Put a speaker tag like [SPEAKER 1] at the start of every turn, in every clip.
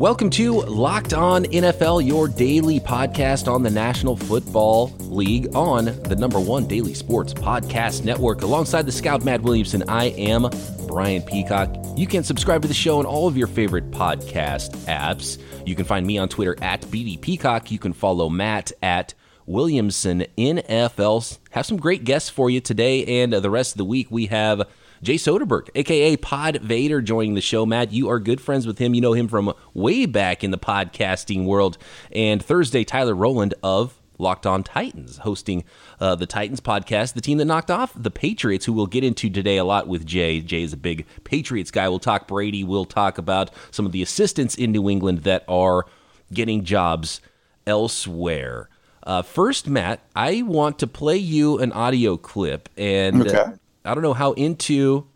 [SPEAKER 1] Welcome to Locked On NFL, your daily podcast on the National Football League on the number one daily sports podcast network. Alongside the scout Matt Williamson, I am Brian Peacock. You can subscribe to the show on all of your favorite podcast apps. You can find me on Twitter at BD Peacock. You can follow Matt at Williamson NFL. Have some great guests for you today and the rest of the week. We have Jay Soderberg, aka Pod Vader, joining the show. Matt, you are good friends with him. You know him from way back in the podcasting world. And Thursday, Tyler Rowland of Locked On Titans, hosting uh, the Titans podcast, the team that knocked off the Patriots, who we'll get into today a lot with Jay. Jay is a big Patriots guy. We'll talk Brady. We'll talk about some of the assistants in New England that are getting jobs elsewhere. Uh, first, Matt, I want to play you an audio clip, and
[SPEAKER 2] Okay.
[SPEAKER 1] uh, I don't know how into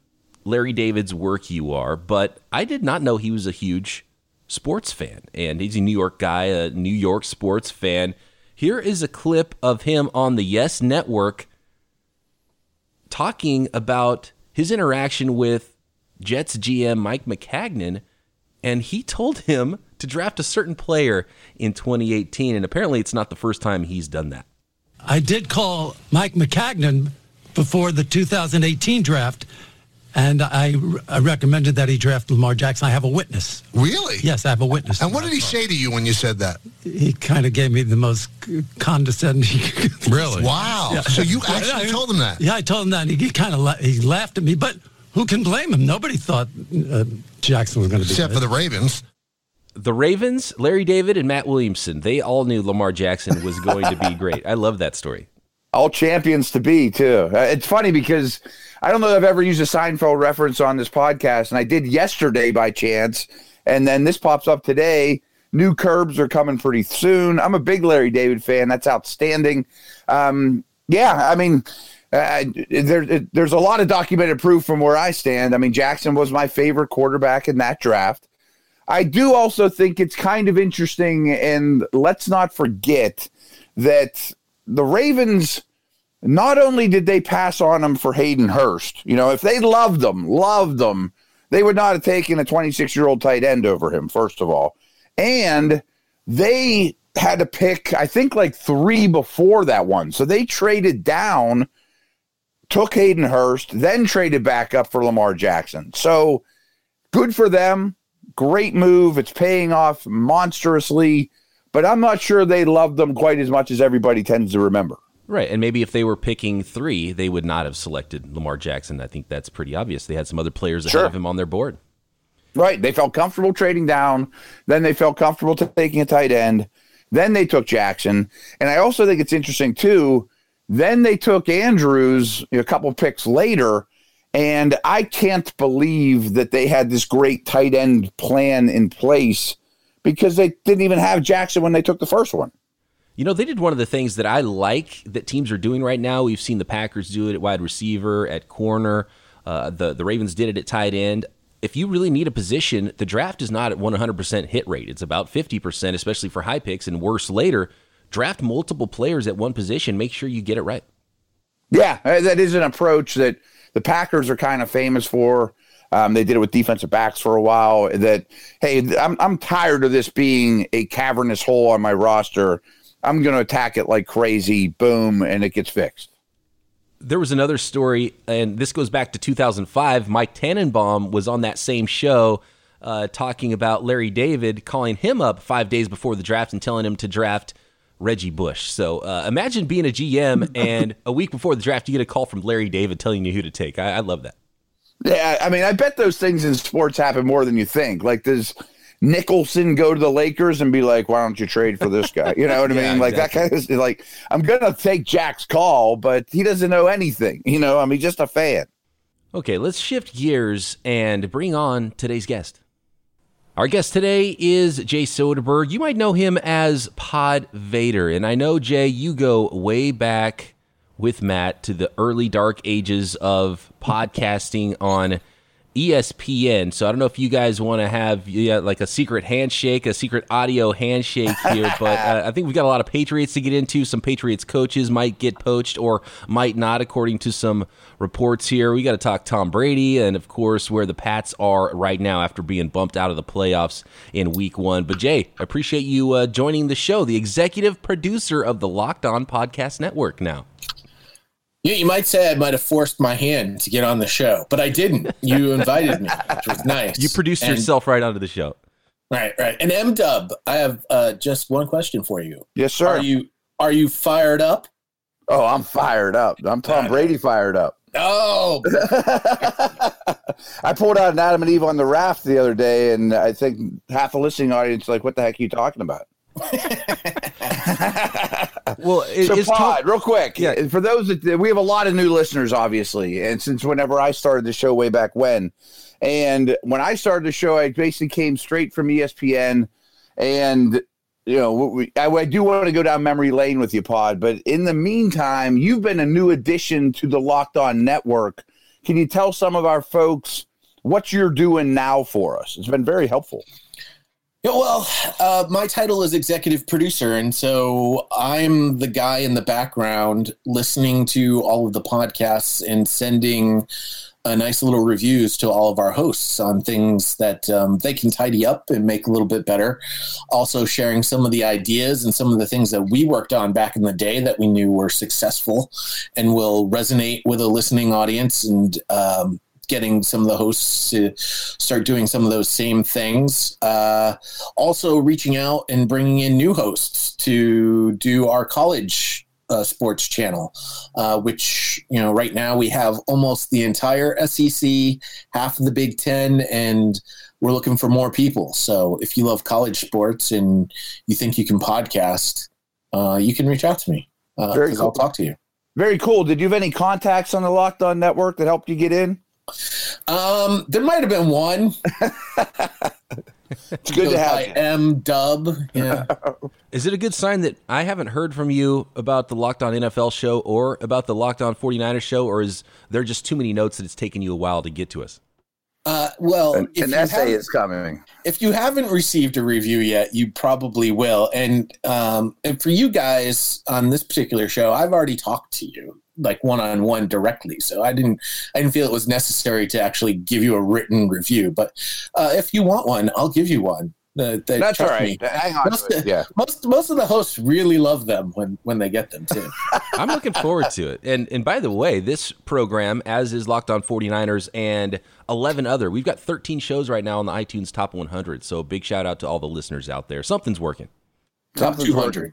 [SPEAKER 1] Larry David's work you are, but I did not know he was a huge sports fan, and he's a New York guy, a New York sports fan. Here is a clip of him on the Yes Network talking about his interaction with Jets GM Mike Maccagnan, and he told him to draft a certain player in 2018, and apparently it's not the first time he's done that.
[SPEAKER 3] I did call Mike Maccagnan before the 2018 draft, and I, I recommended that he draft Lamar Jackson. I have a witness.
[SPEAKER 4] Really?
[SPEAKER 3] Yes, I have a witness.
[SPEAKER 4] And what did he say to you when you said that?
[SPEAKER 3] He kind of gave me the most condescending. Really?
[SPEAKER 4] Wow. So you actually
[SPEAKER 3] I-
[SPEAKER 4] told him that?
[SPEAKER 3] Yeah, I told him that. And he kind of la- he laughed at me, but who can blame him? Nobody thought uh, Jackson was going to be.
[SPEAKER 4] Except for the Ravens.
[SPEAKER 1] the Ravens, Larry David and Matt Williamson, they all knew Lamar Jackson was going to be great. I love that story.
[SPEAKER 2] All champions to be too. Uh, it's funny because I don't know if I've ever used a Seinfeld reference on this podcast, and I did yesterday by chance, and then this pops up today. New curbs are coming pretty soon. I'm a big Larry David fan. That's outstanding. Um, yeah, I mean, uh, there, there's a lot of documented proof from where I stand. I mean, Jackson was my favorite quarterback in that draft. I do also think it's kind of interesting, and let's not forget that the Ravens not only did they pass on him for Hayden Hurst, you know, if they loved him, loved him, they would not have taken a 26 year old tight end over him, first of all. And they had to pick, I think, like three before that one. So they traded down, took Hayden Hurst, then traded back up for Lamar Jackson. So good for them. Great move. It's paying off monstrously, but I'm not sure they loved them quite as much as everybody tends to remember.
[SPEAKER 1] Right. And maybe if they were picking three, they would not have selected Lamar Jackson. I think that's pretty obvious. They had some other players ahead
[SPEAKER 2] Sure.
[SPEAKER 1] of him on their board.
[SPEAKER 2] Right. They felt comfortable trading down. Then they felt comfortable taking a tight end. Then they took Jackson. And I also think it's interesting, too. Then they took Andrews a couple picks later. And I can't believe that they had this great tight end plan in place because they didn't even have Jackson when they took the first one.
[SPEAKER 1] You know, they did one of the things that I like that teams are doing right now. We've seen the Packers do it at wide receiver, at corner. Uh, the the Ravens did it at tight end. If you really need a position, the draft is not at 100% hit rate. It's about 50%, especially for high picks and worse later. Draft multiple players at one position. Make sure you get it right.
[SPEAKER 2] Yeah, that is an approach that the Packers are kind of famous for. Um, they did it with defensive backs for a while. That hey, I'm I'm tired of this being a cavernous hole on my roster. I'm going to attack it like crazy. Boom, and it gets fixed.
[SPEAKER 1] there was another story, and this goes back to 2005. Mike Tannenbaum was on that same show uh, talking about Larry David, calling him up five days before the draft and telling him to draft Reggie Bush. So uh, imagine being a GM, and a week before the draft, you get a call from Larry David telling you who to take. I, I love that.
[SPEAKER 2] Yeah, I mean, I bet those things in sports happen more than you think. Like, does Nicholson go to the Lakers and be like, "Why don't you trade for this guy?" You know what I
[SPEAKER 1] Yeah,
[SPEAKER 2] mean? Like that kind of like, I'm gonna take Jack's call, but he doesn't know anything. You know, I mean, just a fan.
[SPEAKER 1] Okay, let's shift gears and bring on today's guest. Our guest today is Jay Soderberg. You might know him as Pod Vader. And I know, Jay, you go way back with Matt to the early dark ages of podcasting on ESPN. So I don't know if you guys want to have yeah, like a secret handshake, a secret audio handshake here, but uh, I think we've got a lot of Patriots to get into. Some Patriots coaches might get poached or might not, according to some reports here. We got to talk Tom Brady and, of course, where the Pats are right now after being bumped out of the playoffs in week one. But, Jay, I appreciate you uh, joining the show, the executive producer of the Locked On Podcast Network now.
[SPEAKER 5] Yeah, you might say I might have forced my hand to get on the show, but I didn't. You invited me, which was nice.
[SPEAKER 1] You produced and, yourself right onto the show.
[SPEAKER 5] Right, right. And M Dub, I have uh, just one question for you.
[SPEAKER 2] Yes, sir.
[SPEAKER 5] Are you are you fired up?
[SPEAKER 2] Oh, I'm fired up. I'm Tom Brady fired up.
[SPEAKER 5] Oh,
[SPEAKER 2] I pulled out an Adam and Eve on the raft the other day, and I think half the listening audience like, "What the heck are you talking about?"
[SPEAKER 1] well, it,
[SPEAKER 2] so pod, to- real quick, yeah. For those that we have a lot of new listeners, obviously, and since whenever I started the show way back when, and when I started the show, I basically came straight from ESPN, and you know, we, I, I, do want to go down memory lane with you, Pod. But in the meantime, you've been a new addition to the Locked On Network. Can you tell some of our folks what you're doing now for us? It's been very helpful.
[SPEAKER 5] Yeah, well, uh, my title is executive producer, and so I'm the guy in the background listening to all of the podcasts and sending a nice little reviews to all of our hosts on things that um, they can tidy up and make a little bit better. Also, sharing some of the ideas and some of the things that we worked on back in the day that we knew were successful and will resonate with a listening audience and um, getting some of the hosts to start doing some of those same things. Uh, also, reaching out and bringing in new hosts to do our college uh, sports channel, uh, which you know right now we have almost the entire SEC, half of the Big Ten, and we're looking for more people. So if you love college sports and you think you can podcast, uh, you can reach out to me. Uh, Very cool. I'll talk to you.
[SPEAKER 2] Very cool. Did you have any contacts on the Locked On Network that helped you get in?
[SPEAKER 5] Um, there might have been one.
[SPEAKER 2] it's good to have
[SPEAKER 5] M Dub. Yeah.
[SPEAKER 1] Is it a good sign that I haven't heard from you about the Locked On NFL show or about the Locked On 49ers show, or is there just too many notes that it's taken you a while to get to us?
[SPEAKER 5] Uh, well,
[SPEAKER 2] an, an essay is coming.
[SPEAKER 5] If you haven't received a review yet, you probably will. And um, and for you guys on this particular show, I've already talked to you like one on one directly. So I didn't I didn't feel it was necessary to actually give you a written review. But uh, if you want one, I'll give you one.
[SPEAKER 2] Uh, That's all right. Me. Hang on.
[SPEAKER 5] Most, yeah. most most of the hosts really love them when when they get them too.
[SPEAKER 1] I'm looking forward to it. And and by the way, this program, as is Locked On 49ers and 11 other, we've got 13 shows right now on the iTunes Top 100. So big shout out to all the listeners out there. Something's working.
[SPEAKER 5] Top 200.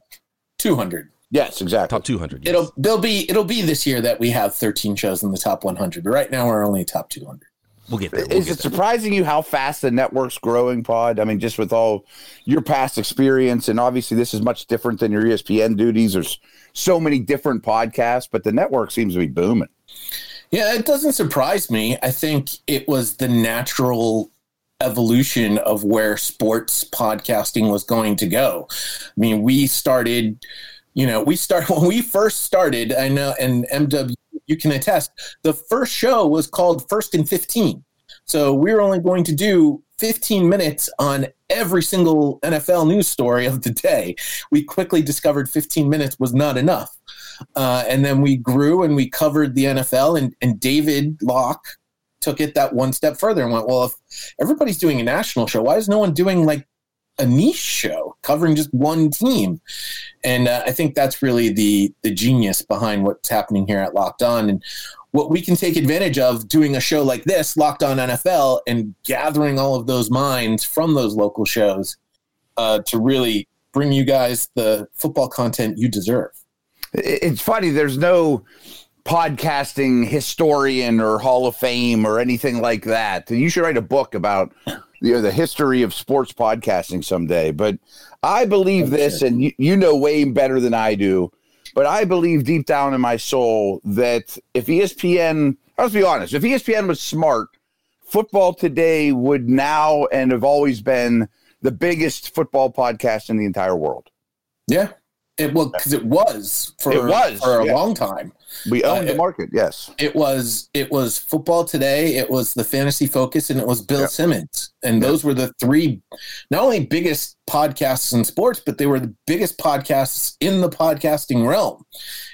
[SPEAKER 5] 200.
[SPEAKER 2] Yes, exactly.
[SPEAKER 1] Top 200.
[SPEAKER 5] Yes. It'll they'll be it'll be this year that we have 13 shows in the top 100. But right now we're only top 200.
[SPEAKER 1] We'll get there. We'll
[SPEAKER 2] Is
[SPEAKER 1] get
[SPEAKER 2] it there. surprising you how fast the network's growing, Pod? I mean, just with all your past experience, and obviously this is much different than your ESPN duties. There's so many different podcasts, but the network seems to be booming.
[SPEAKER 5] Yeah, it doesn't surprise me. I think it was the natural evolution of where sports podcasting was going to go. I mean, we started you know, we start when we first started. I know, and MW, you can attest. The first show was called First and Fifteen, so we were only going to do 15 minutes on every single NFL news story of the day. We quickly discovered 15 minutes was not enough. Uh, and then we grew and we covered the NFL, and, and David Locke took it that one step further and went, well, if everybody's doing a national show, why is no one doing like a niche show covering just one team. And uh, I think that's really the the genius behind what's happening here at Locked On and what we can take advantage of doing a show like this, Locked On NFL, and gathering all of those minds from those local shows uh, to really bring you guys the football content you deserve.
[SPEAKER 2] It's funny. There's no podcasting historian or Hall of Fame or anything like that. You should write a book about you know the history of sports podcasting someday. But I believe this, and you, you know way better than I do. But I believe deep down in my soul that if ESPN, let's be honest, if ESPN was smart, football today would now and have always been the biggest football podcast in the entire world.
[SPEAKER 5] Yeah, It well because it was for
[SPEAKER 2] It was,
[SPEAKER 5] for a
[SPEAKER 2] yeah.
[SPEAKER 5] long time.
[SPEAKER 2] We owned
[SPEAKER 5] Uh,
[SPEAKER 2] the market. Yes.
[SPEAKER 5] It was it was football today. It was the fantasy focus, and it was Bill
[SPEAKER 2] Yeah.
[SPEAKER 5] Simmons. And those were the three, not only biggest podcasts in sports, but they were the biggest podcasts in the podcasting realm.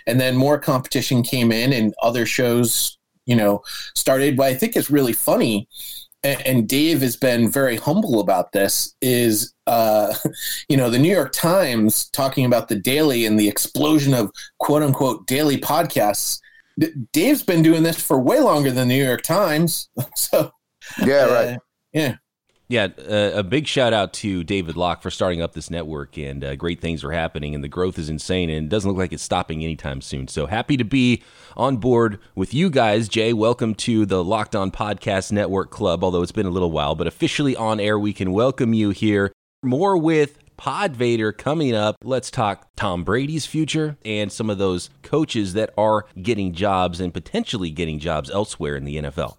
[SPEAKER 5] And then more competition came in, and other shows, you know, started. But I think it's really funny. And, Dave has been very humble about this. Is uh, you know the New York Times talking about the daily and the explosion of quote unquote daily podcasts. D- Dave's been doing this for way longer than the New York Times. So
[SPEAKER 2] Yeah.
[SPEAKER 5] uh,
[SPEAKER 2] Right.
[SPEAKER 5] yeah,
[SPEAKER 1] Yeah, uh, a big shout out to David Locke for starting up this network, and uh, great things are happening, and the growth is insane, and it doesn't look like it's stopping anytime soon. So happy to be on board with you guys. Jay, welcome to the Locked On Podcast Network Club, although it's been a little while, but officially on air, we can welcome you here. More with Pod Vader coming up. Let's talk Tom Brady's future and some of those coaches that are getting jobs and potentially getting jobs elsewhere in the NFL.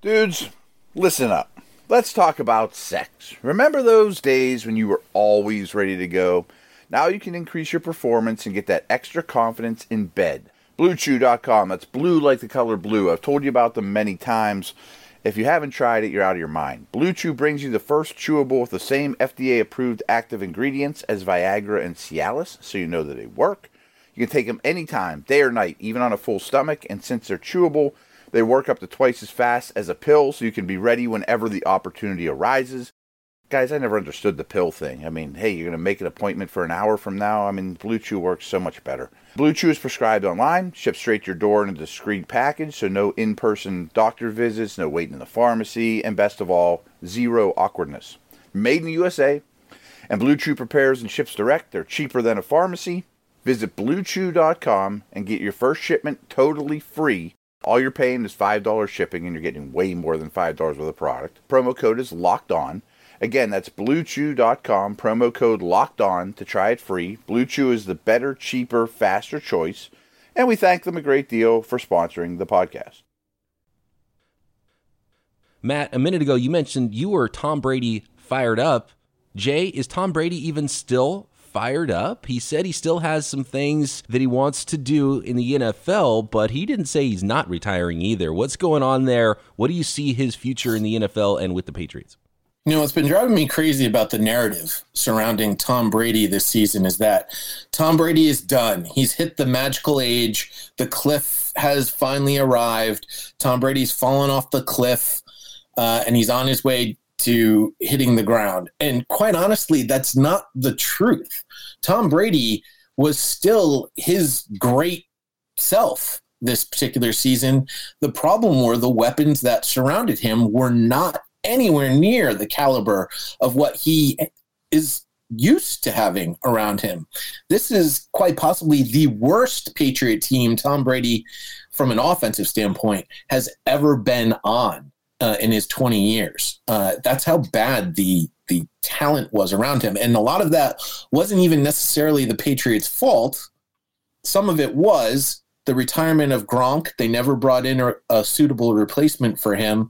[SPEAKER 2] Dudes, listen up. Let's talk about sex. Remember those days when you were always ready to go? Now you can increase your performance and get that extra confidence in bed. BlueChew.com. That's blue like the color blue. I've told you about them many times. If you haven't tried it, you're out of your mind. Blue Chew brings you the first chewable with the same FDA approved active ingredients as Viagra and Cialis, so you know that they work. You can take them anytime, day or night, even on a full stomach, and since they're chewable, they work up to twice as fast as a pill, so you can be ready whenever the opportunity arises. Guys, I never understood the pill thing. I mean, hey, you're going to make an appointment for an hour from now. I mean, Blue Chew works so much better. Blue Chew is prescribed online, shipped straight to your door in a discreet package, so no in person doctor visits, no waiting in the pharmacy, and best of all, zero awkwardness. Made in the USA, and Blue Chew prepares and ships direct. They're cheaper than a pharmacy. Visit bluechew.com and get your first shipment totally free. All you're paying is $5 shipping, and you're getting way more than $5 worth of product. Promo code is locked on. Again, that's bluechew.com, promo code locked on to try it free. Blue Chew is the better, cheaper, faster choice. And we thank them a great deal for sponsoring the podcast.
[SPEAKER 1] Matt, a minute ago, you mentioned you were Tom Brady fired up. Jay, is Tom Brady even still fired up? He said he still has some things that he wants to do in the NFL, but he didn't say he's not retiring either. What's going on there? What do you see his future in the NFL and with the Patriots?
[SPEAKER 5] You know, what's been driving me crazy about the narrative surrounding Tom Brady this season is that Tom Brady is done. He's hit the magical age. The cliff has finally arrived. Tom Brady's fallen off the cliff, uh, and he's on his way to hitting the ground. And quite honestly, that's not the truth. Tom Brady was still his great self this particular season. The problem were the weapons that surrounded him were not anywhere near the caliber of what he is used to having around him. This is quite possibly the worst Patriot team Tom Brady, from an offensive standpoint, has ever been on uh, in his 20 years. Uh, that's how bad the the talent was around him, and a lot of that wasn't even necessarily the Patriots' fault. Some of it was the retirement of Gronk. They never brought in a, a suitable replacement for him,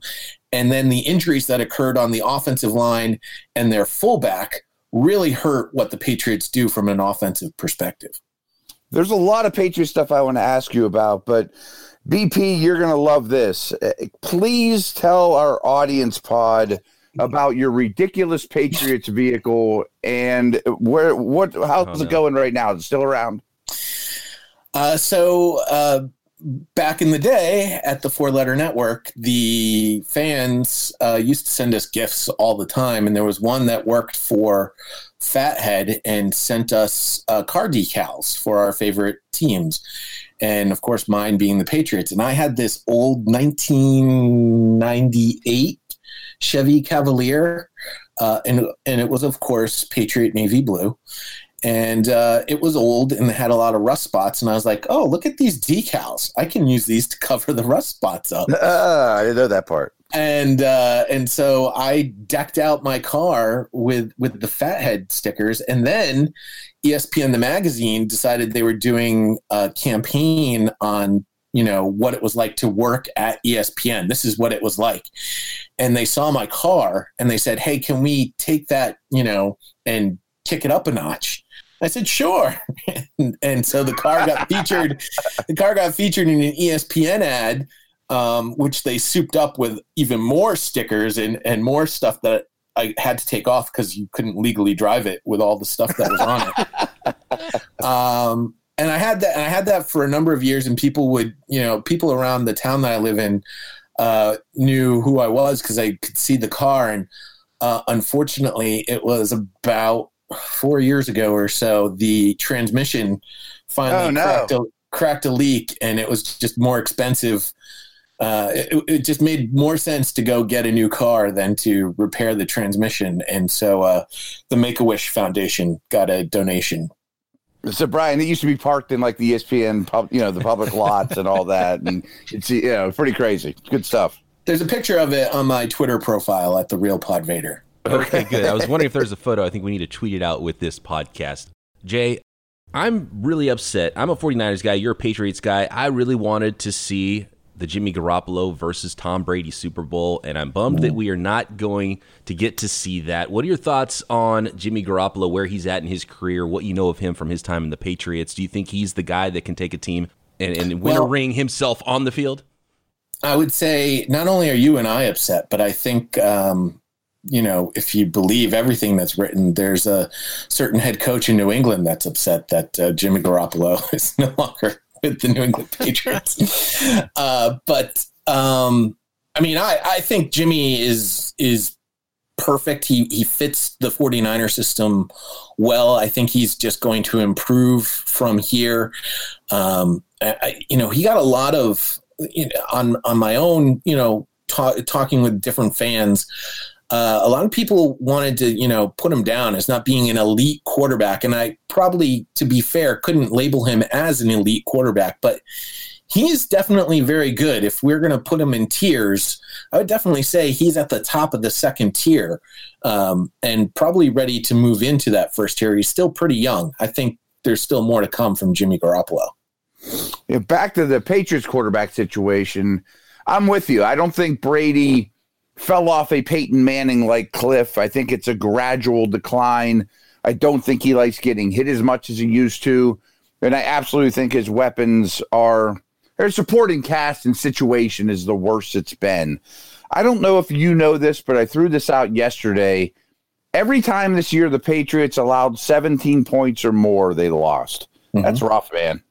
[SPEAKER 5] and then the injuries that occurred on the offensive line and their fullback really hurt what the Patriots do from an offensive perspective.
[SPEAKER 2] There's a lot of Patriot stuff I want to ask you about, but BP, you're going to love this. Uh, Please tell our audience pod about your ridiculous Patriots vehicle and where what how's
[SPEAKER 1] Oh, no.
[SPEAKER 2] it going right now? Is it still around?
[SPEAKER 5] Uh, so uh, back in the day at the Four Letter Network, the fans uh, used to send us gifts all the time, and there was one that worked for Fathead and sent us uh, car decals for our favorite teams. And of course, mine being the Patriots. And I had this old 1998 Chevy Cavalier, uh, and and it was of course Patriot navy blue, and uh, it was old and had a lot of rust spots. And I was like, oh, look at these decals! I can use these to cover the rust spots up.
[SPEAKER 2] Uh, I didn't know that part.
[SPEAKER 5] And uh, and so I decked out my car with with the fathead stickers, and then ESPN the magazine decided they were doing a campaign on you know what it was like to work at ESPN. This is what it was like, and they saw my car and they said, "Hey, can we take that you know and kick it up a notch?" I said, sure. and, and so the car got featured. The car got featured in an ESPN ad, um, which they souped up with even more stickers and, and more stuff that I had to take off because you couldn't legally drive it with all the stuff that was on it. um, and I had that, and I had that for a number of years, and people would, you know, people around the town that I live in uh, knew who I was because I could see the car. And uh, unfortunately, it was about four years ago or so. The transmission finally oh, no. cracked, a, cracked a leak, and it was just more expensive uh, it, it, just made more sense to go get a new car than to repair the transmission. And so uh, the Make a Wish Foundation got a donation.
[SPEAKER 2] So Brian, it used to be parked in like the ESPN, pub, you know, the public lots and all that, and it's you know pretty crazy. Good stuff.
[SPEAKER 5] There's a picture of it on my Twitter profile at the Real Pod Vader.
[SPEAKER 1] Okay, good. I was wondering if there's a photo. I think we need to tweet it out with this podcast. Jay, I'm really upset. I'm a 49ers guy. You're a Patriots guy. I really wanted to see the Jimmy Garoppolo versus Tom Brady Super Bowl, and I'm bummed that we are not going to get to see that. What are your thoughts on Jimmy Garoppolo, where he's at in his career, what you know of him from his time in the Patriots? Do you think he's the guy that can take a team and, and win well, a ring himself on the field?
[SPEAKER 5] I would say not only are you and I upset, but I think um, you know, if you believe everything that's written, there's a certain head coach in New England that's upset that uh, Jimmy Garoppolo is no longer with the New England Patriots. uh, but um, I mean, I, I think Jimmy is is perfect. He he fits the 49er system well. I think he's just going to improve from here. Um, I, you know, he got a lot of you know, on on my own, you know, ta- talking with different fans uh, a lot of people wanted to, you know, put him down as not being an elite quarterback. And I probably, to be fair, couldn't label him as an elite quarterback, but he's definitely very good. If we're going to put him in tiers, I would definitely say he's at the top of the second tier um, and probably ready to move into that first tier. He's still pretty young. I think there's still more to come from Jimmy Garoppolo.
[SPEAKER 2] Yeah, back to the Patriots quarterback situation. I'm with you. I don't think Brady fell off a Peyton Manning like cliff. I think it's a gradual decline. I don't think he likes getting hit as much as he used to. And I absolutely think his weapons are their supporting cast and situation is the worst it's been. I don't know if you know this, but I threw this out yesterday. Every time this year the Patriots allowed 17 points or more, they lost. Mm-hmm. That's rough, man.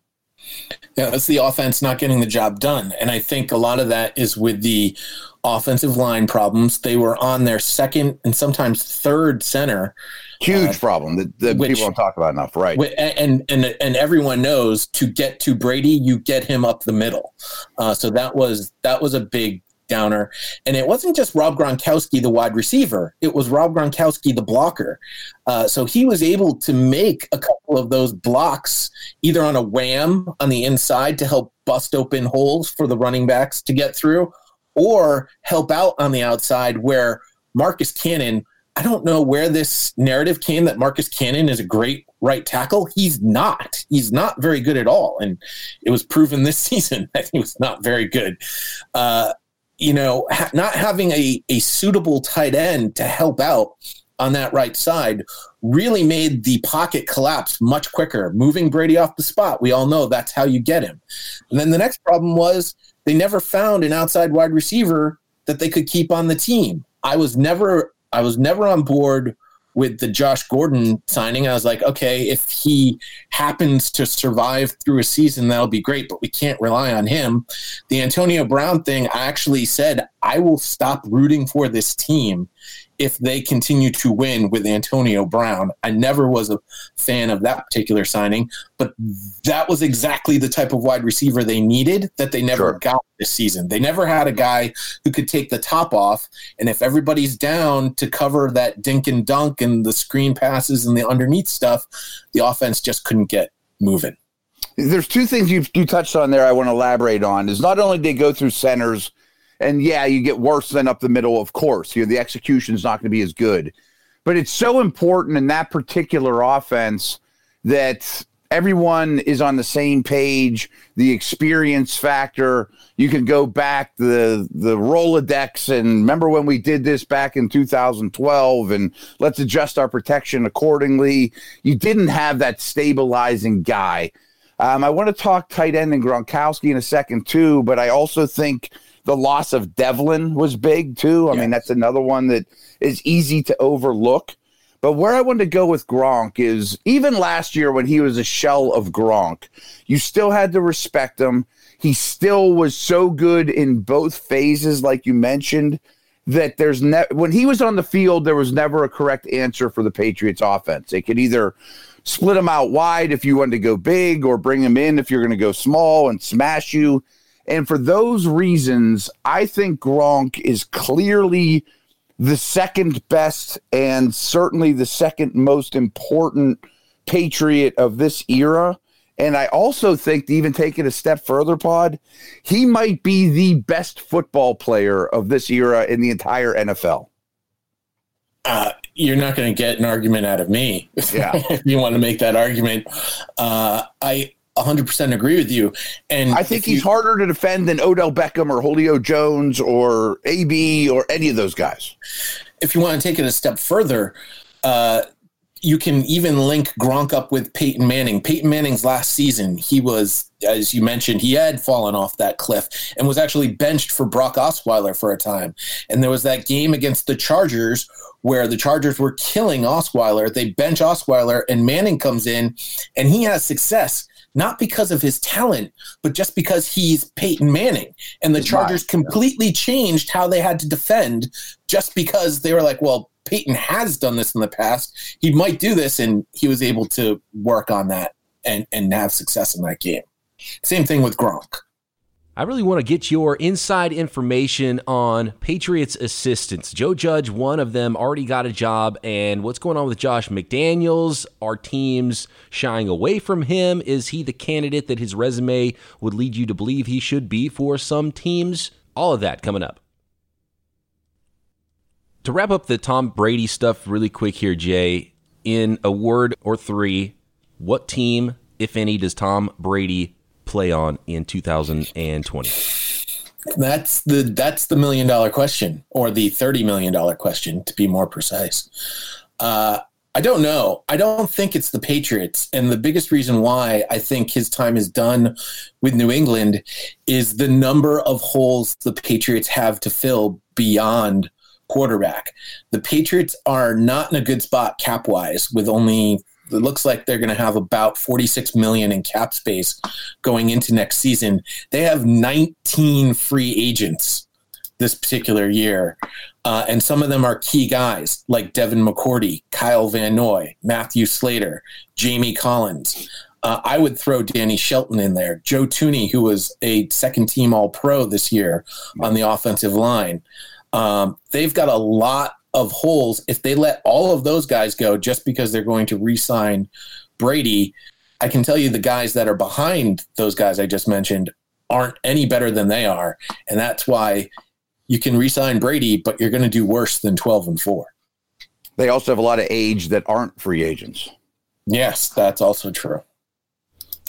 [SPEAKER 5] Yeah, that's the offense not getting the job done. And I think a lot of that is with the offensive line problems. They were on their second and sometimes third center.
[SPEAKER 2] Huge uh, problem that, that which, people don't talk about enough, right?
[SPEAKER 5] And and and everyone knows to get to Brady, you get him up the middle. Uh, so that was that was a big downer. And it wasn't just Rob Gronkowski, the wide receiver, it was Rob Gronkowski, the blocker. Uh, so he was able to make a couple of those blocks either on a wham on the inside to help bust open holes for the running backs to get through, or help out on the outside where Marcus Cannon. I don't know where this narrative came that Marcus Cannon is a great right tackle. He's not. He's not very good at all. And it was proven this season that he was not very good. Uh, you know, ha- not having a, a suitable tight end to help out on that right side really made the pocket collapse much quicker, moving Brady off the spot. We all know that's how you get him. And then the next problem was they never found an outside wide receiver that they could keep on the team. I was never I was never on board with the Josh Gordon signing, I was like, okay, if he happens to survive through a season, that'll be great, but we can't rely on him. The Antonio Brown thing, I actually said, I will stop rooting for this team if they continue to win with Antonio Brown. I never was a fan of that particular signing, but that was exactly the type of wide receiver they needed that they never sure. got this season. They never had a guy who could take the top off. And if everybody's down to cover that dink and dunk and the screen passes and the underneath stuff, the offense just couldn't get moving.
[SPEAKER 2] There's two things you you touched on there I want to elaborate on. Is not only they go through centers and yeah, you get worse than up the middle, of course. You know, the execution is not going to be as good. But it's so important in that particular offense that everyone is on the same page. The experience factor. You can go back the the Rolodex and remember when we did this back in 2012 and let's adjust our protection accordingly. You didn't have that stabilizing guy. Um, I want to talk tight end and Gronkowski in a second too, but I also think the loss of Develin was big too. I yes. mean, that's another one that is easy to overlook. But where I wanted to go with Gronk is even last year when he was a shell of Gronk, you still had to respect him. He still was so good in both phases, like you mentioned, that there's ne- when he was on the field, there was never a correct answer for the Patriots offense. They could either split him out wide if you wanted to go big or bring him in if you're going to go small and smash you. And for those reasons, I think Gronk is clearly – the second best and certainly the second most important Patriot of this era. And I also think to even take it a step further, Pod, he might be the best football player of this era in the entire NFL.
[SPEAKER 5] Uh, you're not going to get an argument out of me. Yeah. if you want to make that argument. Uh, I 100% agree with you. And
[SPEAKER 2] I think he's you, harder to defend than Odell Beckham or Julio Jones or AB or any of those guys.
[SPEAKER 5] If you want to take it a step further, uh, you can even link Gronk up with Peyton Manning. Peyton Manning's last season, he was, as you mentioned, he had fallen off that cliff and was actually benched for Brock Osweiler for a time. And there was that game against the Chargers where the Chargers were killing Osweiler. They bench Osweiler and Manning comes in and he has success not because of his talent, but just because he's Peyton Manning. And the Chargers completely changed how they had to defend just because they were like, well, Peyton has done this in the past. He might do this. And he was able to work on that and, and have success in that game. Same thing with Gronk.
[SPEAKER 1] I really want to get your inside information on Patriots assistants. Joe Judge, one of them, already got a job. And what's going on with Josh McDaniels? Are teams shying away from him? Is he the candidate that his resume would lead you to believe he should be for some teams? All of that coming up. To wrap up the Tom Brady stuff really quick here, Jay, in a word or three, what team, if any, does Tom Brady play on in 2020?
[SPEAKER 5] That's the that's the million dollar question, or the thirty million dollar question, to be more precise. Uh, I don't know. I don't think it's the Patriots, and the biggest reason why I think his time is done with New England is the number of holes the Patriots have to fill beyond quarterback. The Patriots are not in a good spot cap wise, with only it looks like they're going to have about 46 million in cap space going into next season. They have 19 free agents this particular year. Uh, and some of them are key guys like Devin McCourty, Kyle Van Noy, Matthew Slater, Jamie Collins. Uh, I would throw Danny Shelton in there. Joe Thuney, who was a second team All Pro this year on the offensive line. Um, they've got a lot of holes if they let all of those guys go just because they're going to re-sign Brady. I can tell you the guys that are behind those guys I just mentioned aren't any better than they are, and that's why you can re-sign Brady, but you're going to do worse than 12 and 4.
[SPEAKER 2] They also have a lot of age that aren't free agents.
[SPEAKER 5] Yes, that's also true.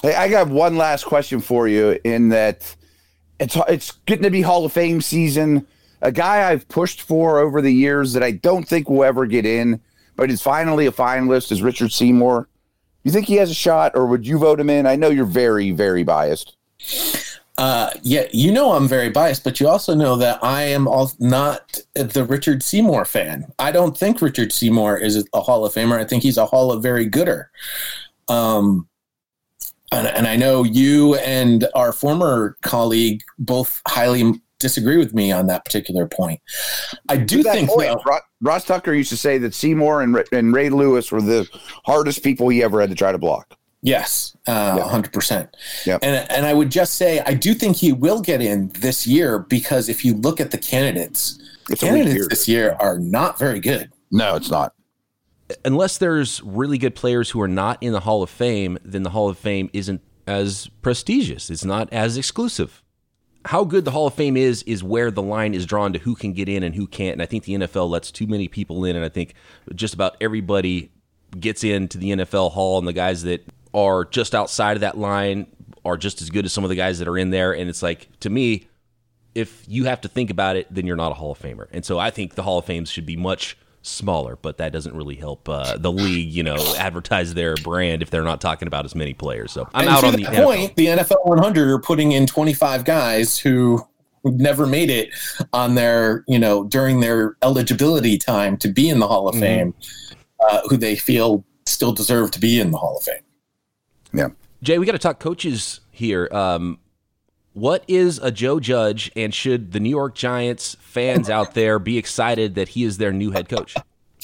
[SPEAKER 2] Hey, I got one last question for you in that it's it's getting to be Hall of Fame season a guy I've pushed for over the years that I don't think will ever get in, but is finally a finalist is Richard Seymour. You think he has a shot, or would you vote him in? I know you're very, very biased.
[SPEAKER 5] Uh, yeah, you know I'm very biased, but you also know that I am all, not the Richard Seymour fan. I don't think Richard Seymour is a Hall of Famer. I think he's a Hall of Very Gooder. Um, and, and I know you and our former colleague both highly disagree with me on that particular point. I do think point,
[SPEAKER 2] though, Ross Tucker used to say that Seymour and, and Ray Lewis were the hardest people he ever had to try to block.
[SPEAKER 5] Yes, uh, hundred uh, percent. Yeah, and and I would just say I do think he will get in this year because if you look at the candidates, it's candidates year. this year are not very good.
[SPEAKER 2] No, it's not.
[SPEAKER 1] Unless there's really good players who are not in the Hall of Fame, then the Hall of Fame isn't as prestigious. It's not as exclusive how good the Hall of Fame is is where the line is drawn to who can get in and who can't. And I think the NFL lets too many people in, and I think just about everybody gets into the NFL Hall, and the guys that are just outside of that line are just as good as some of the guys that are in there. And it's like, to me, if you have to think about it, then you're not a Hall of Famer. And so I think the Hall of Fames should be much smaller, but that doesn't really help uh, the league, you know, advertise their brand if they're not talking about as many players. So I'm
[SPEAKER 5] and
[SPEAKER 1] out on
[SPEAKER 5] the
[SPEAKER 1] the
[SPEAKER 5] point. NFL. The NFL 100 are putting in 25 guys who never made it on their, you know, during their eligibility time to be in the Hall of mm-hmm. Fame, uh, who they feel still deserve to be in the Hall of Fame.
[SPEAKER 2] Yeah.
[SPEAKER 1] Jay, we got to talk coaches here. Um, what is a Joe Judge, and should the New York Giants fans out there be excited that he is their new head coach?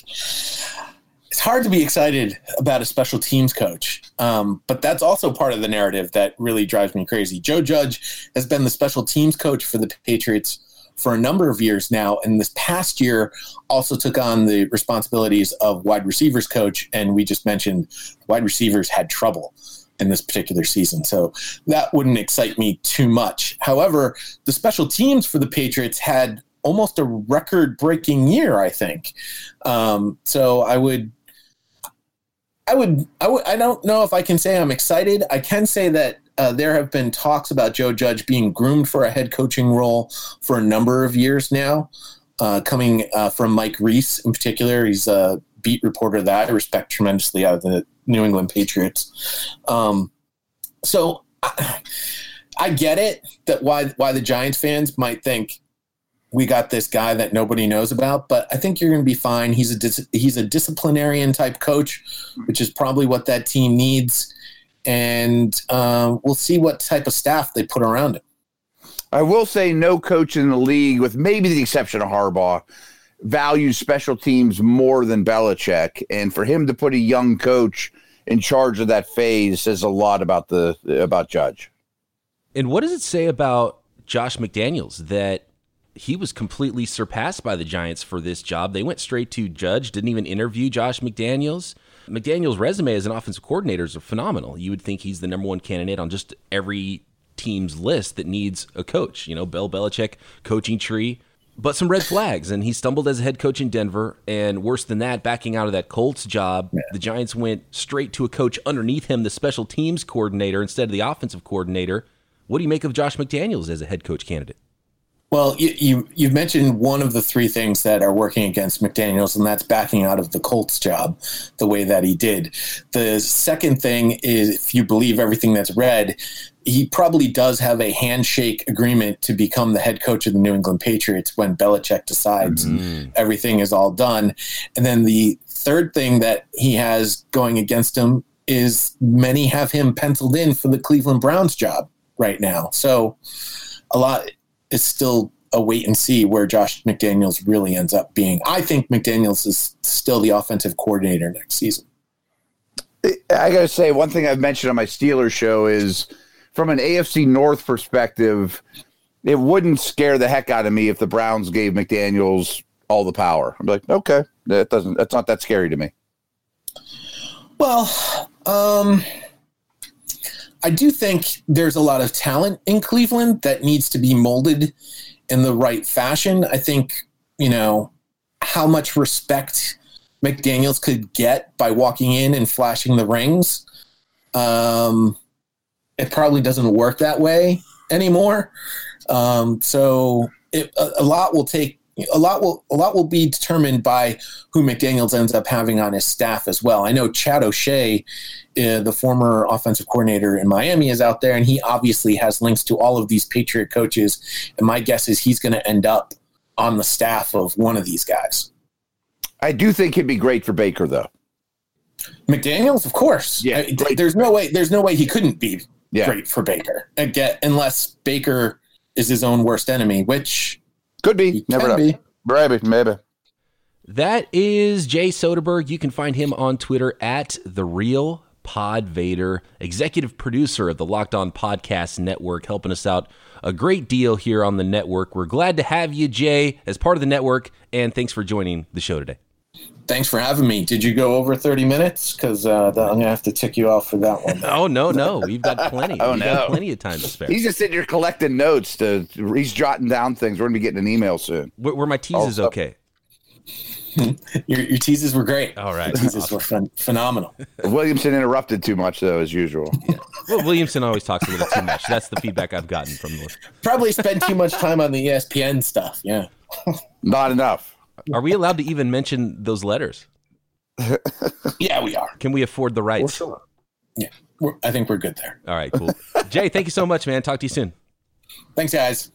[SPEAKER 5] It's hard to be excited about a special teams coach, um, but that's also part of the narrative that really drives me crazy. Joe Judge has been the special teams coach for the Patriots for a number of years now, and this past year also took on the responsibilities of wide receivers coach. And we just mentioned wide receivers had trouble in this particular season. So that wouldn't excite me too much. However, the special teams for the Patriots had almost a record breaking year, I think. Um, so I would. I would, I would, I don't know if I can say I'm excited. I can say that uh, there have been talks about Joe Judge being groomed for a head coaching role for a number of years now, uh, coming uh, from Mike Reiss in particular. He's a beat reporter that I respect tremendously out of the New England Patriots. Um, so I, I get it that why why the Giants fans might think we got this guy that nobody knows about, but I think you're going to be fine. He's a dis- he's a disciplinarian type coach, which is probably what that team needs, and uh, we'll see what type of staff they put around him.
[SPEAKER 2] I will say, no coach in the league, with maybe the exception of Harbaugh, values special teams more than Belichick, and for him to put a young coach in charge of that phase says a lot about the about Judge.
[SPEAKER 1] And what does it say about Josh McDaniels that he was completely surpassed by the Giants for this job? They went straight to Judge, didn't even interview Josh McDaniels. McDaniels' resume as an offensive coordinator is phenomenal. You would think he's the number one candidate on just every team's list that needs a coach. You know, Bill Belichick coaching tree but some red flags. And he stumbled as a head coach in Denver. And worse than that, backing out of that Colts job, yeah. the Giants went straight to a coach underneath him, the special teams coordinator, instead of the offensive coordinator. What do you make of Josh McDaniels as a head coach candidate?
[SPEAKER 5] Well, you, you you've mentioned one of the three things that are working against McDaniels, and that's backing out of the Colts job the way that he did. The second thing is, if you believe everything that's read, he probably does have a handshake agreement to become the head coach of the New England Patriots when Belichick decides mm-hmm. everything is all done. And then the third thing that he has going against him is many have him penciled in for the Cleveland Browns job right now. So a lot is still a wait and see where Josh McDaniels really ends up being. I think McDaniels is still the offensive coordinator next season.
[SPEAKER 2] I got to say, one thing I've mentioned on my Steelers show is from an AFC North perspective, it wouldn't scare the heck out of me if the Browns gave McDaniels all the power. I'm like, okay, that doesn't, that's not that scary to me.
[SPEAKER 5] Well, um, I do think there's a lot of talent in Cleveland that needs to be molded in the right fashion. I think, you know, how much respect McDaniels could get by walking in and flashing the rings. Um, it probably doesn't work that way anymore. Um, so it, a, a, lot will take a lot will a lot will be determined by who McDaniels ends up having on his staff as well. I know Chad O'Shea, uh, the former offensive coordinator in Miami, is out there, and he obviously has links to all of these Patriot coaches. And my guess is he's going to end up on the staff of one of these guys.
[SPEAKER 2] I do think he'd be great for Baker, though.
[SPEAKER 5] McDaniels, of course.
[SPEAKER 2] Yeah,
[SPEAKER 5] I, there's no way. There's no way he couldn't be yeah. great for Baker. Again, unless Baker is his own worst enemy, which
[SPEAKER 2] could be. Never know. Be. Maybe, maybe.
[SPEAKER 1] That is Jay Soderberg. You can find him on Twitter at the Real Pod Vader, executive producer of the Locked On Podcast Network, helping us out a great deal here on the network. We're glad to have you, Jay, as part of the network, and thanks for joining the show today.
[SPEAKER 5] Thanks for having me. Did you go over 30 minutes? Because uh, I'm going to have to tick you off for that one.
[SPEAKER 1] oh, no, no. We've got plenty. oh, We've no. got plenty of time to spare.
[SPEAKER 2] He's just sitting here collecting notes. To He's jotting down things. We're going to be getting an email soon.
[SPEAKER 1] Were, were my teases also, okay?
[SPEAKER 5] your, your teases were great.
[SPEAKER 1] All right.
[SPEAKER 5] Your teases were fun, phenomenal.
[SPEAKER 2] Williamson interrupted too much though, as usual.
[SPEAKER 1] Well, Williamson always talks a little too much. That's the feedback I've gotten from the.
[SPEAKER 5] Probably spent too much time on the ESPN stuff. Yeah.
[SPEAKER 2] Not enough.
[SPEAKER 1] Are we allowed to even mention those letters?
[SPEAKER 5] Yeah, we are.
[SPEAKER 1] Can we afford the rights?
[SPEAKER 5] Yeah. We're, I think we're good there.
[SPEAKER 1] All right, cool. Jay, thank you so much, man. Talk to you soon.
[SPEAKER 5] Thanks, guys.